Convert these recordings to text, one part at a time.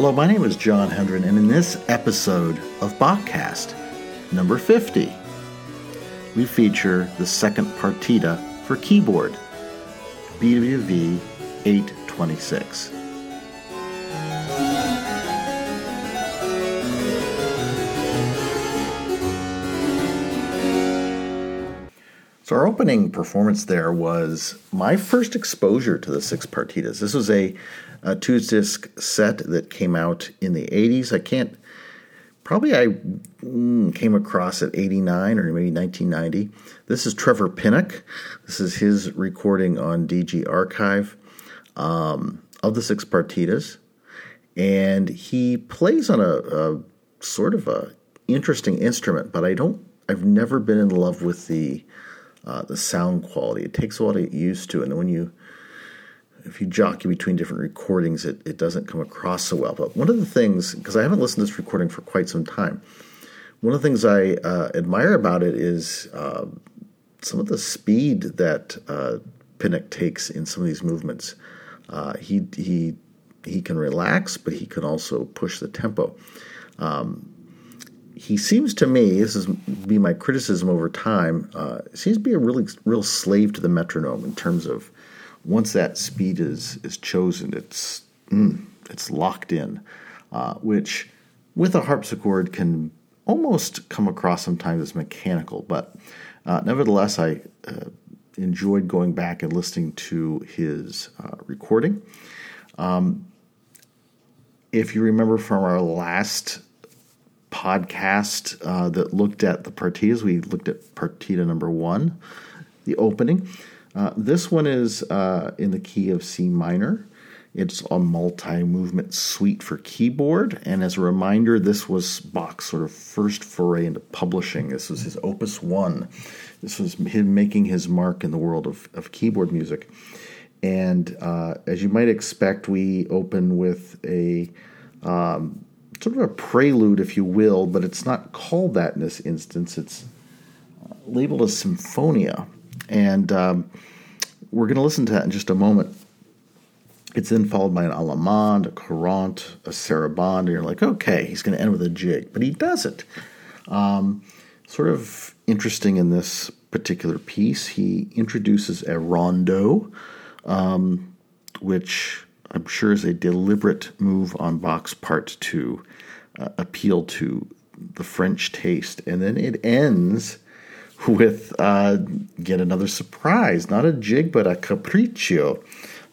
Hello, my name is John Hendren, and in this episode of Bachcast, number 50, we feature the second partita for keyboard, BWV 826. So our opening performance there was my first exposure to the six partitas. This was a, a two disc set that came out in the 80s. I can't, probably I mm, came across at 89 or maybe 1990. This is Trevor Pinnock. This is his recording on DG Archive um, of the six partitas. And he plays on a, a sort of a interesting instrument, but I don't, I've never been in love with the uh, the sound quality. It takes a while to get used to, and when you if you jockey between different recordings, it, it doesn't come across so well. But one of the things, because I haven't listened to this recording for quite some time, one of the things I uh, admire about it is uh, some of the speed that uh, Pinnock takes in some of these movements. Uh, he he he can relax, but he can also push the tempo. Um, he seems to me, this is be my criticism over time, uh, seems to be a really real slave to the metronome in terms of once that speed is is chosen, it's mm, it's locked in, uh, which with a harpsichord can almost come across sometimes as mechanical, but uh, nevertheless, I uh, enjoyed going back and listening to his uh, recording. Um, if you remember from our last podcast uh, that looked at the partitas. We looked at partita number one, the opening. Uh, this one is uh, in the key of C minor. It's a multi movement suite for keyboard. And as a reminder, this was Bach's sort of first foray into publishing. This was his opus one. This was him making his mark in the world of, of keyboard music. And uh, as you might expect, we open with a um, sort of a prelude, if you will, but it's not called that in this instance. It's uh, labeled as Symphonia. And um, we're going to listen to that in just a moment. It's then followed by an allemande, a courante, a sarabande, and you're like, okay, he's going to end with a jig. But he doesn't. Um, sort of interesting in this particular piece, he introduces a rondeau, um, which I'm sure is a deliberate move on Bach's part to uh, appeal to the French taste. And then it ends with uh, get another surprise, not a jig, but a capriccio.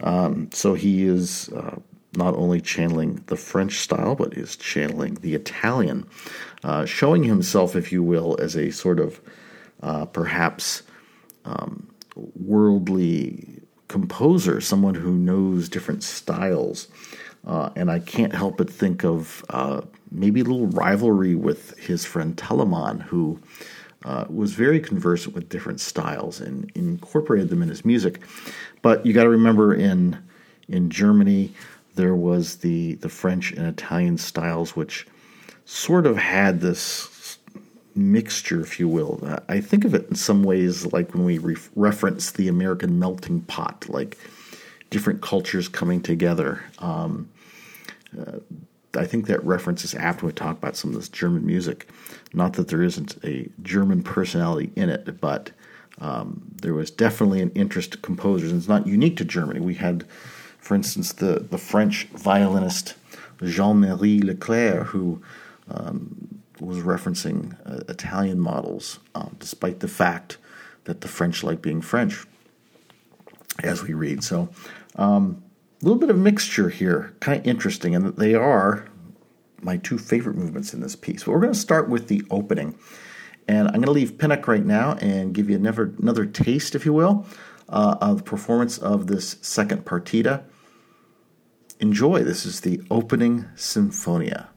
Um, so he is uh, not only channeling the French style, but is channeling the Italian, uh, showing himself, if you will, as a sort of uh, perhaps um, worldly composer, someone who knows different styles. Uh, and I can't help but think of uh, maybe a little rivalry with his friend Telemann, who uh, was very conversant with different styles and incorporated them in his music. But you got to remember, in in Germany, there was the the French and Italian styles, which sort of had this mixture, if you will. Uh, I think of it in some ways like when we re- reference the American melting pot, like different cultures coming together. Um, uh, I think that reference is when we talk about some of this German music. Not that there isn't a German personality in it, but um, there was definitely an interest to composers, and it's not unique to Germany. We had, for instance, the, the French violinist Jean Marie Leclair, who um, was referencing uh, Italian models, um, despite the fact that the French like being French, as we read. So, um, little bit of mixture here, kind of interesting, and they are my two favorite movements in this piece. But we're going to start with the opening, and I'm going to leave Pinnock right now and give you another another taste, if you will, uh, of the performance of this second partita. Enjoy. This is the opening Symphonia.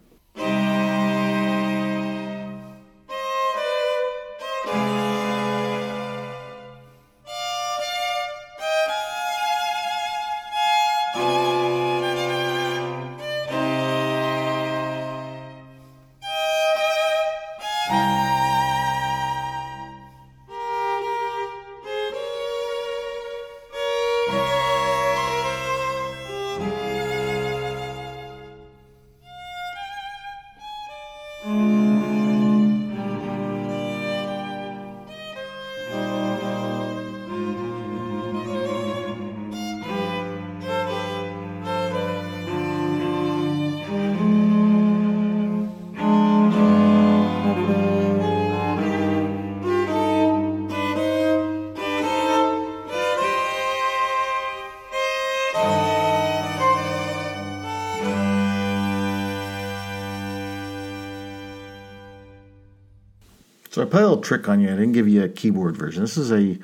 So I played a little trick on you. I didn't give you a keyboard version. This is a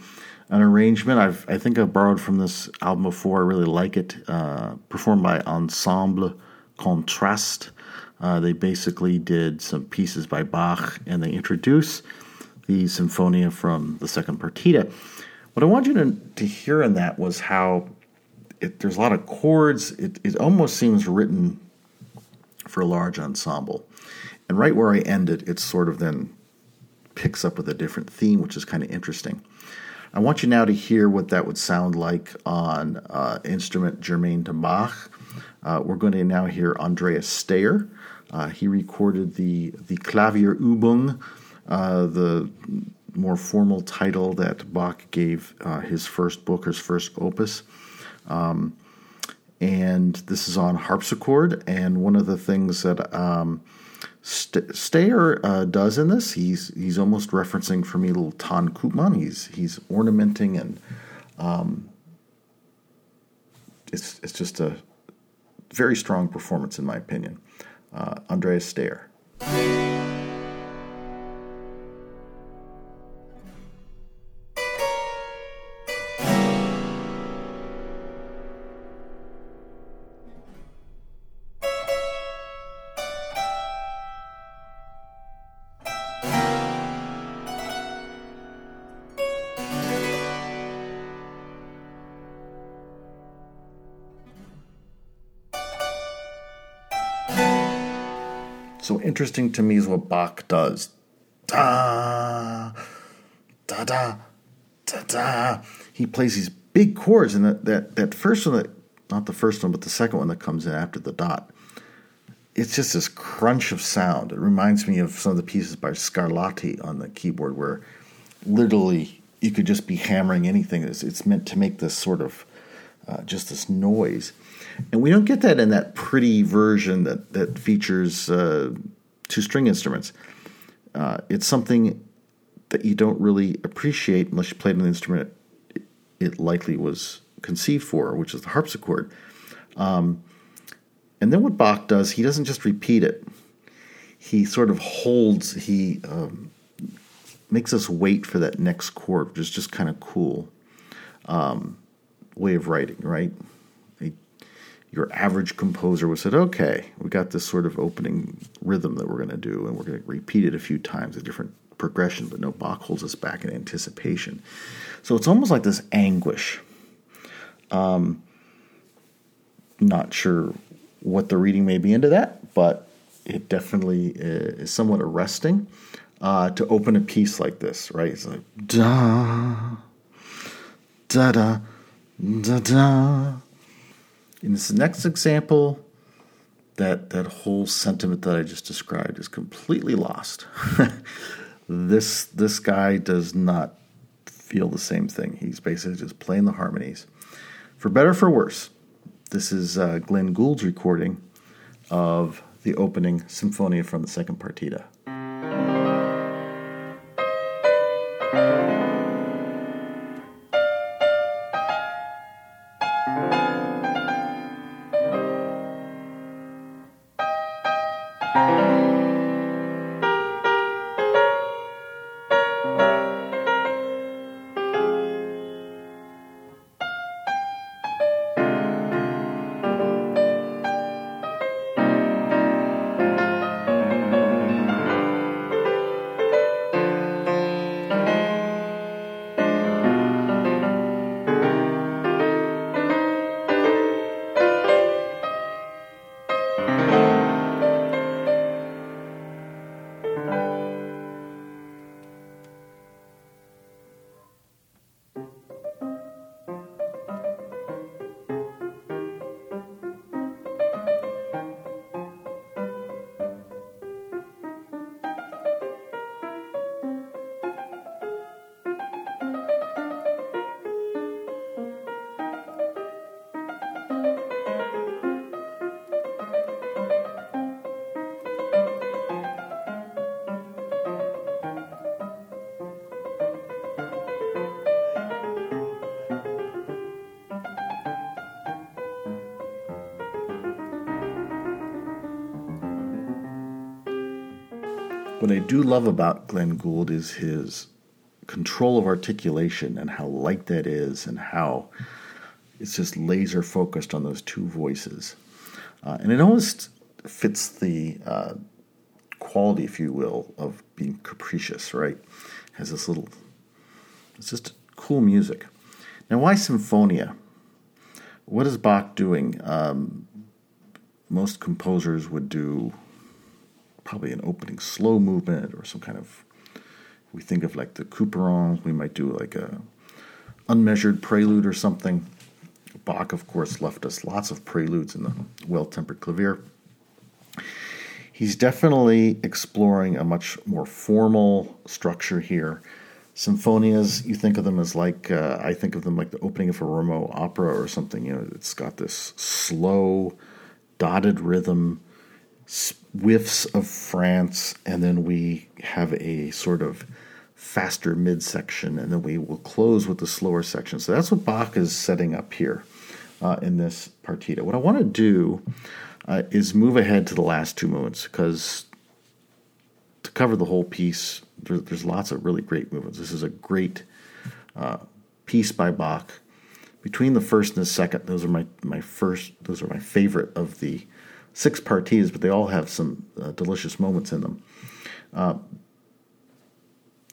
an arrangement I've I think I've borrowed from this album before. I really like it. Uh, performed by Ensemble Contraste. Uh, they basically did some pieces by Bach, and they introduce the Sinfonia from the second partita. What I want you to, to hear in that was how it, there's a lot of chords. It, it almost seems written for a large ensemble. And right where I ended, it it's sort of then picks up with a different theme, which is kind of interesting. I want you now to hear what that would sound like on uh, instrument germane to Bach. Uh, we're going to now hear Andreas Staier. Uh, he recorded the the Klavierübung, uh, the more formal title that Bach gave uh, his first book, his first opus. Um, and this is on harpsichord. And one of the things that um, St- Staier uh, does in this, he's he's almost referencing for me little Ton Koopman. He's he's ornamenting and um, it's it's just a very strong performance in my opinion. Uh, Andreas Staier. Interesting to me is what Bach does. Da, da, da, da, da. He plays these big chords, and that, that, that first one, that, not the first one, but the second one that comes in after the dot, it's just this crunch of sound. It reminds me of some of the pieces by Scarlatti on the keyboard, where literally you could just be hammering anything. It's, it's meant to make this sort of uh, just this noise. And we don't get that in that pretty version that, that features uh, two string instruments. Uh, it's something that you don't really appreciate unless you played an instrument it likely was conceived for, which is the harpsichord. Um, and then what Bach does, he doesn't just repeat it. He sort of holds, he um, makes us wait for that next chord, which is just kind of cool um, way of writing, right? Your average composer would said, okay, we got this sort of opening rhythm that we're going to do, and we're going to repeat it a few times, a different progression, but no, Bach holds us back in anticipation. So it's almost like this anguish. Um, not sure what the reading may be into that, but it definitely is somewhat arresting uh, to open a piece like this, right? It's like da da da da da in this next example, that that whole sentiment that I just described is completely lost. this this guy does not feel the same thing. He's basically just playing the harmonies. For better for worse, this is uh, Glenn Gould's recording of the opening Symphonia from the second partita. What I do love about Glenn Gould is his control of articulation and how light that is, and how it's just laser focused on those two voices. Uh, and it almost fits the uh, quality, if you will, of being capricious, right? Has this little, it's just cool music. Now, why Symphonia? What is Bach doing? Um, most composers would do probably an opening slow movement or some kind of we think of like the Couperin, we might do like a unmeasured prelude or something. Bach, of course, left us lots of preludes in the Well Tempered Clavier. He's definitely exploring a much more formal structure here. Symphonias, you think of them as like, uh, I think of them like the opening of a Rameau opera or something. You know, it's got this slow, dotted rhythm, whiffs of France, and then we have a sort of faster midsection, and then we will close with the slower section. So that's what Bach is setting up here uh, in this partita. What I want to do uh, is move ahead to the last two movements because to cover the whole piece, there, there's lots of really great movements. This is a great uh, piece by Bach. Between the first and the second, those are my, my first, those are my favorite of the six parties, but they all have some uh, delicious moments in them. Uh,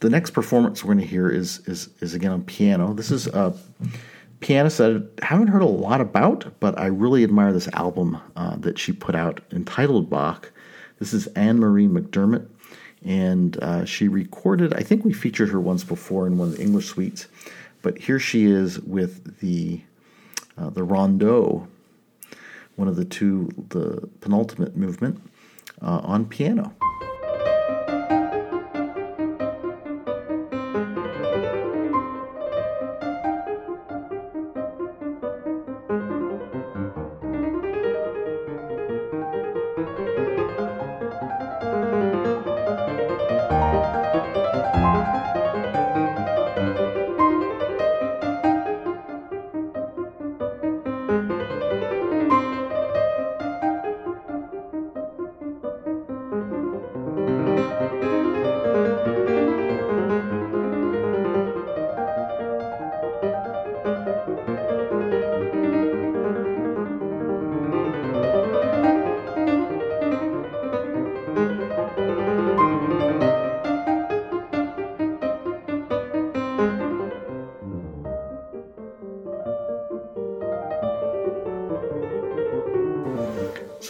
the next performance we're going to hear is is is again on piano. This is a pianist that I haven't heard a lot about, but I really admire this album uh, that she put out entitled Bach. This is Anne Marie McDermott, and uh, she recorded. I think we featured her once before in one of the English suites, but here she is with the uh, the Rondeau, one of the two, the penultimate movement uh, on piano.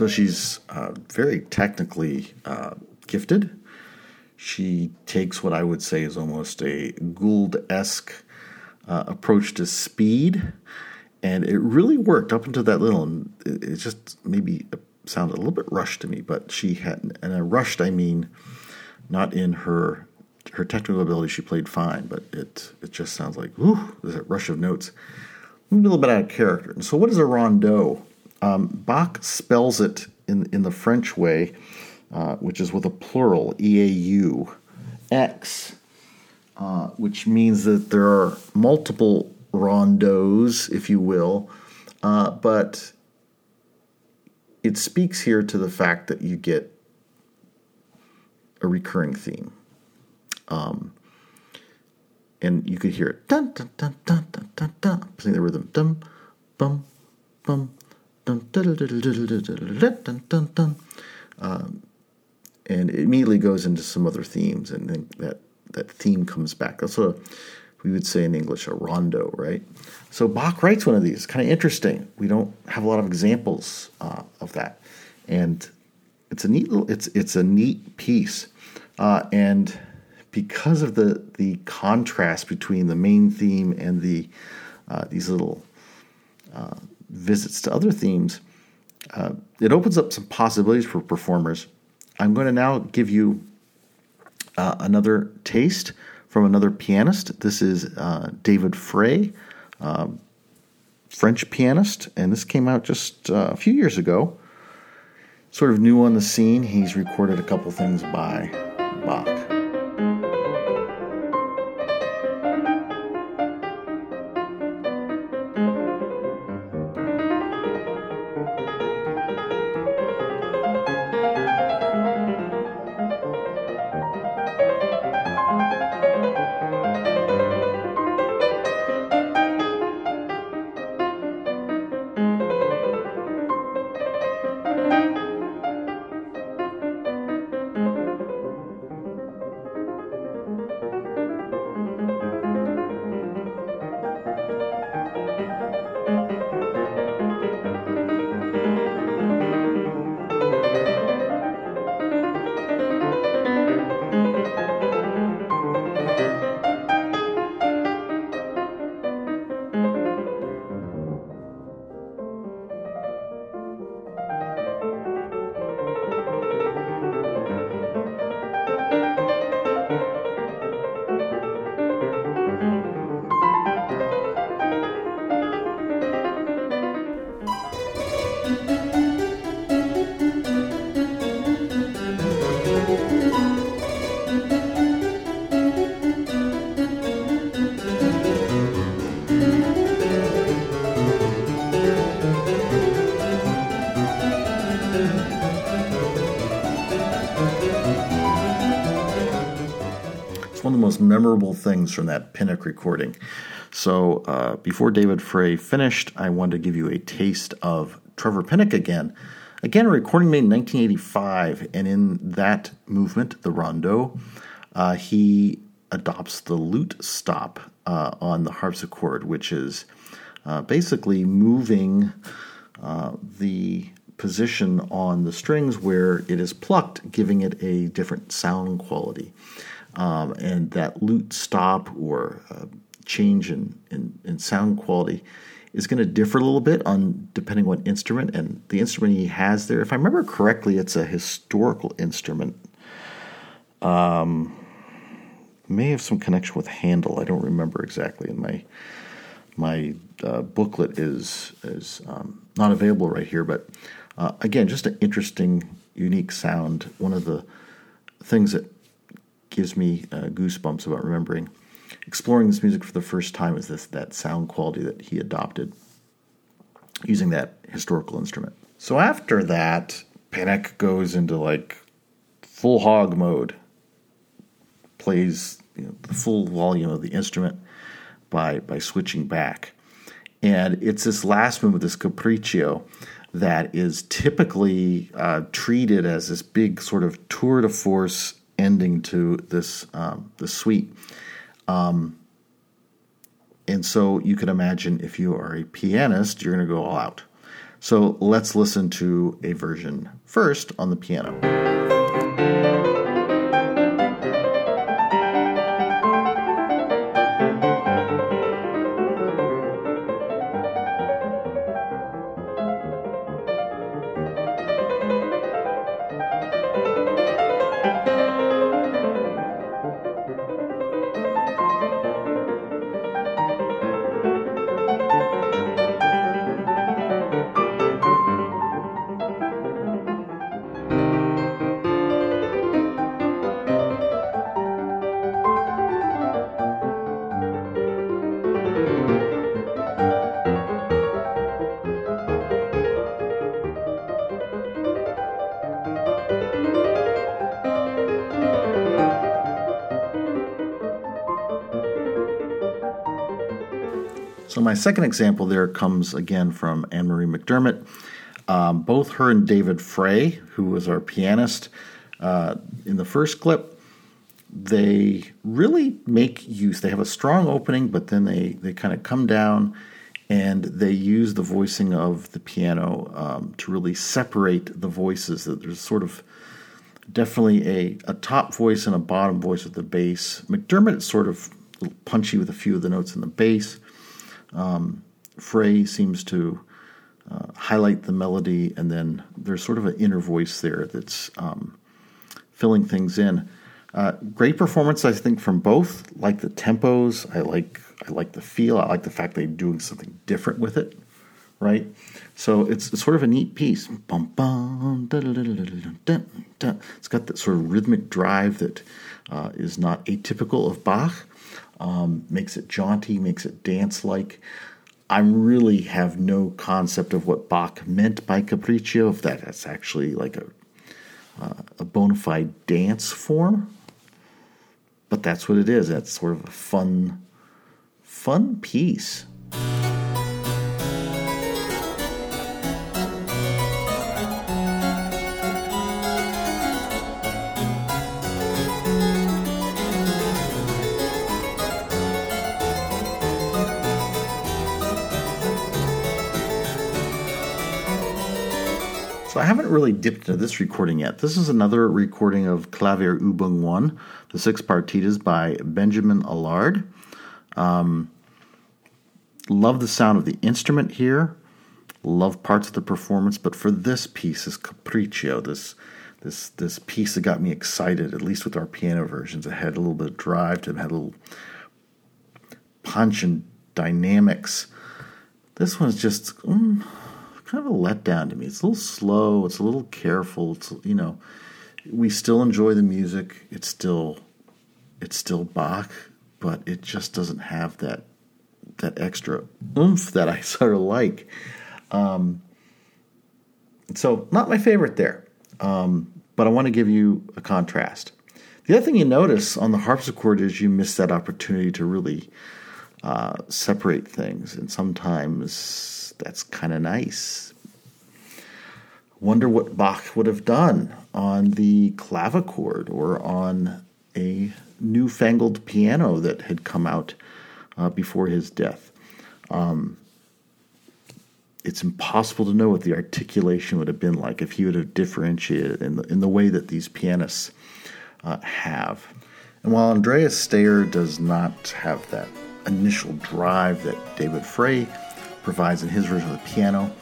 So she's uh, very technically uh, gifted. She takes what I would say is almost a Gould esque uh, approach to speed, and it really worked up until that little. And it, it just maybe sounded a little bit rushed to me, but she had, and I rushed, I mean, not in her her technical ability. She played fine, but it it just sounds like whoo, there's a rush of notes, a little bit out of character. And so, what is a rondeau? Um, Bach spells it in, in the French way, uh, which is with a plural, E A U, X, uh, which means that there are multiple rondeaus, if you will, uh, but it speaks here to the fact that you get a recurring theme. Um, and you could hear it dun dun dun dun dun dun dun, playing the rhythm dum bum bum um, and it immediately goes into some other themes, and then that that theme comes back. That's what we would say in English a rondo, right? So Bach writes one of these. Kind of interesting. We don't have a lot of examples uh, of that, and it's a neat it's it's a neat piece, uh, and because of the the contrast between the main theme and the uh, these little uh, visits to other themes, uh, it opens up some possibilities for performers. I'm going to now give you uh, another taste from another pianist. This is uh, David Fray, um, French pianist, and this came out just uh, a few years ago. Sort of new on the scene. He's recorded a couple things by Bach. Memorable things from that Pinnock recording. So uh, before David Fray finished, I wanted to give you a taste of Trevor Pinnock again. Again, a recording made in 1985, and in that movement, the rondo, uh, he adopts the lute stop uh, on the harpsichord, which is uh, basically moving uh, the position on the strings where it is plucked, giving it a different sound quality. Um, and that lute stop or uh, change in, in, in, sound quality is going to differ a little bit on depending on what instrument and the instrument he has there. If I remember correctly, it's a historical instrument. Um, may have some connection with Handel. I don't remember exactly. And my my uh, booklet is is um, not available right here, but uh, again, just an interesting, unique sound. One of the things that gives me uh, goosebumps about remembering exploring this music for the first time is this that sound quality that he adopted using that historical instrument. So after that, Pinnock goes into like full hog mode, plays you know, the full volume of the instrument by by switching back. And it's this last movement, this capriccio, that is typically uh, treated as this big sort of tour de force ending to this um, the suite. Um, and so you can imagine if you are a pianist, you're going to go all out. So let's listen to a version first on the piano. So my second example there comes again from Anne Marie McDermott. Um, both her and David Fray, who was our pianist uh, in the first clip, they really make use. They have a strong opening, but then they they kind of come down and they use the voicing of the piano um, to really separate the voices. That there's sort of definitely a, a top voice and a bottom voice with the bass. McDermott is sort of punchy with a few of the notes in the bass. Um, Fray seems to uh, highlight the melody, and then there's sort of an inner voice there that's um, filling things in. Uh, great performance, I think, from both. Like the tempos, I like I like the feel. I like the fact they're doing something different with it, right? So it's, it's sort of a neat piece. It's got that sort of rhythmic drive that uh, is not atypical of Bach um, makes it jaunty, makes it dance like. I really have no concept of what Bach meant by capriccio, if that's actually like a, uh, a bona fide dance form. But that's what it is. That's sort of a fun, fun piece. So I haven't really dipped into this recording yet. This is another recording of Klavier Übung 1, the six partitas by Benjamin Alard. Um, love the sound of the instrument here. Love parts of the performance, but for this piece, this capriccio, this this this piece that got me excited, at least with our piano versions, it had a little bit of drive to it, had a little punch and dynamics. This one's just mm, kind of a letdown to me. It's a little slow. It's a little careful. It's you know, we still enjoy the music. It's still, it's still Bach, but it just doesn't have that that extra oomph that I sort of like. Um, so not my favorite there, um, but I want to give you a contrast. The other thing you notice on the harpsichord is you miss that opportunity to really uh, separate things, and sometimes that's kind of nice. Wonder what Bach would have done on the clavichord or on a newfangled piano that had come out uh, before his death. Um, it's impossible to know what the articulation would have been like if he would have differentiated in the, in the way that these pianists uh, have. And while Andreas Staier does not have that initial drive that David Fray provides in his version of the piano,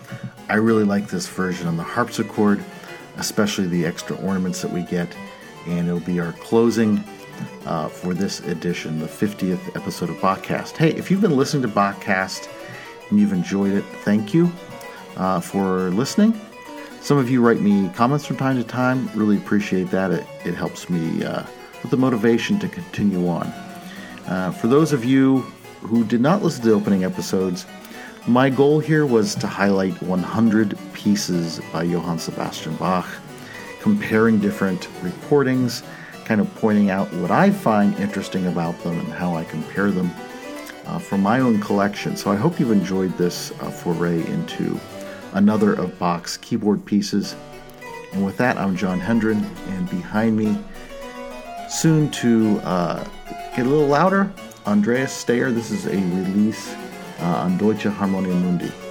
I really like this version on the harpsichord, especially the extra ornaments that we get. And it'll be our closing uh, for this edition, the 50th episode of Bachcast. Hey, if you've been listening to Bachcast and you've enjoyed it, thank you uh, for listening. Some of you write me comments from time to time. Really appreciate that. It, it helps me uh, with the motivation to continue on. Uh, for those of you who did not listen to the opening episodes, my goal here was to highlight 100 pieces by Johann Sebastian Bach, comparing different recordings, kind of pointing out what I find interesting about them and how I compare them uh, from my own collection. So I hope you've enjoyed this uh, foray into another of Bach's keyboard pieces. And with that, I'm John Hendren, and behind me, soon to uh, get a little louder, Andreas Staier. This is a release uh, on Deutsche Harmonia Mundi.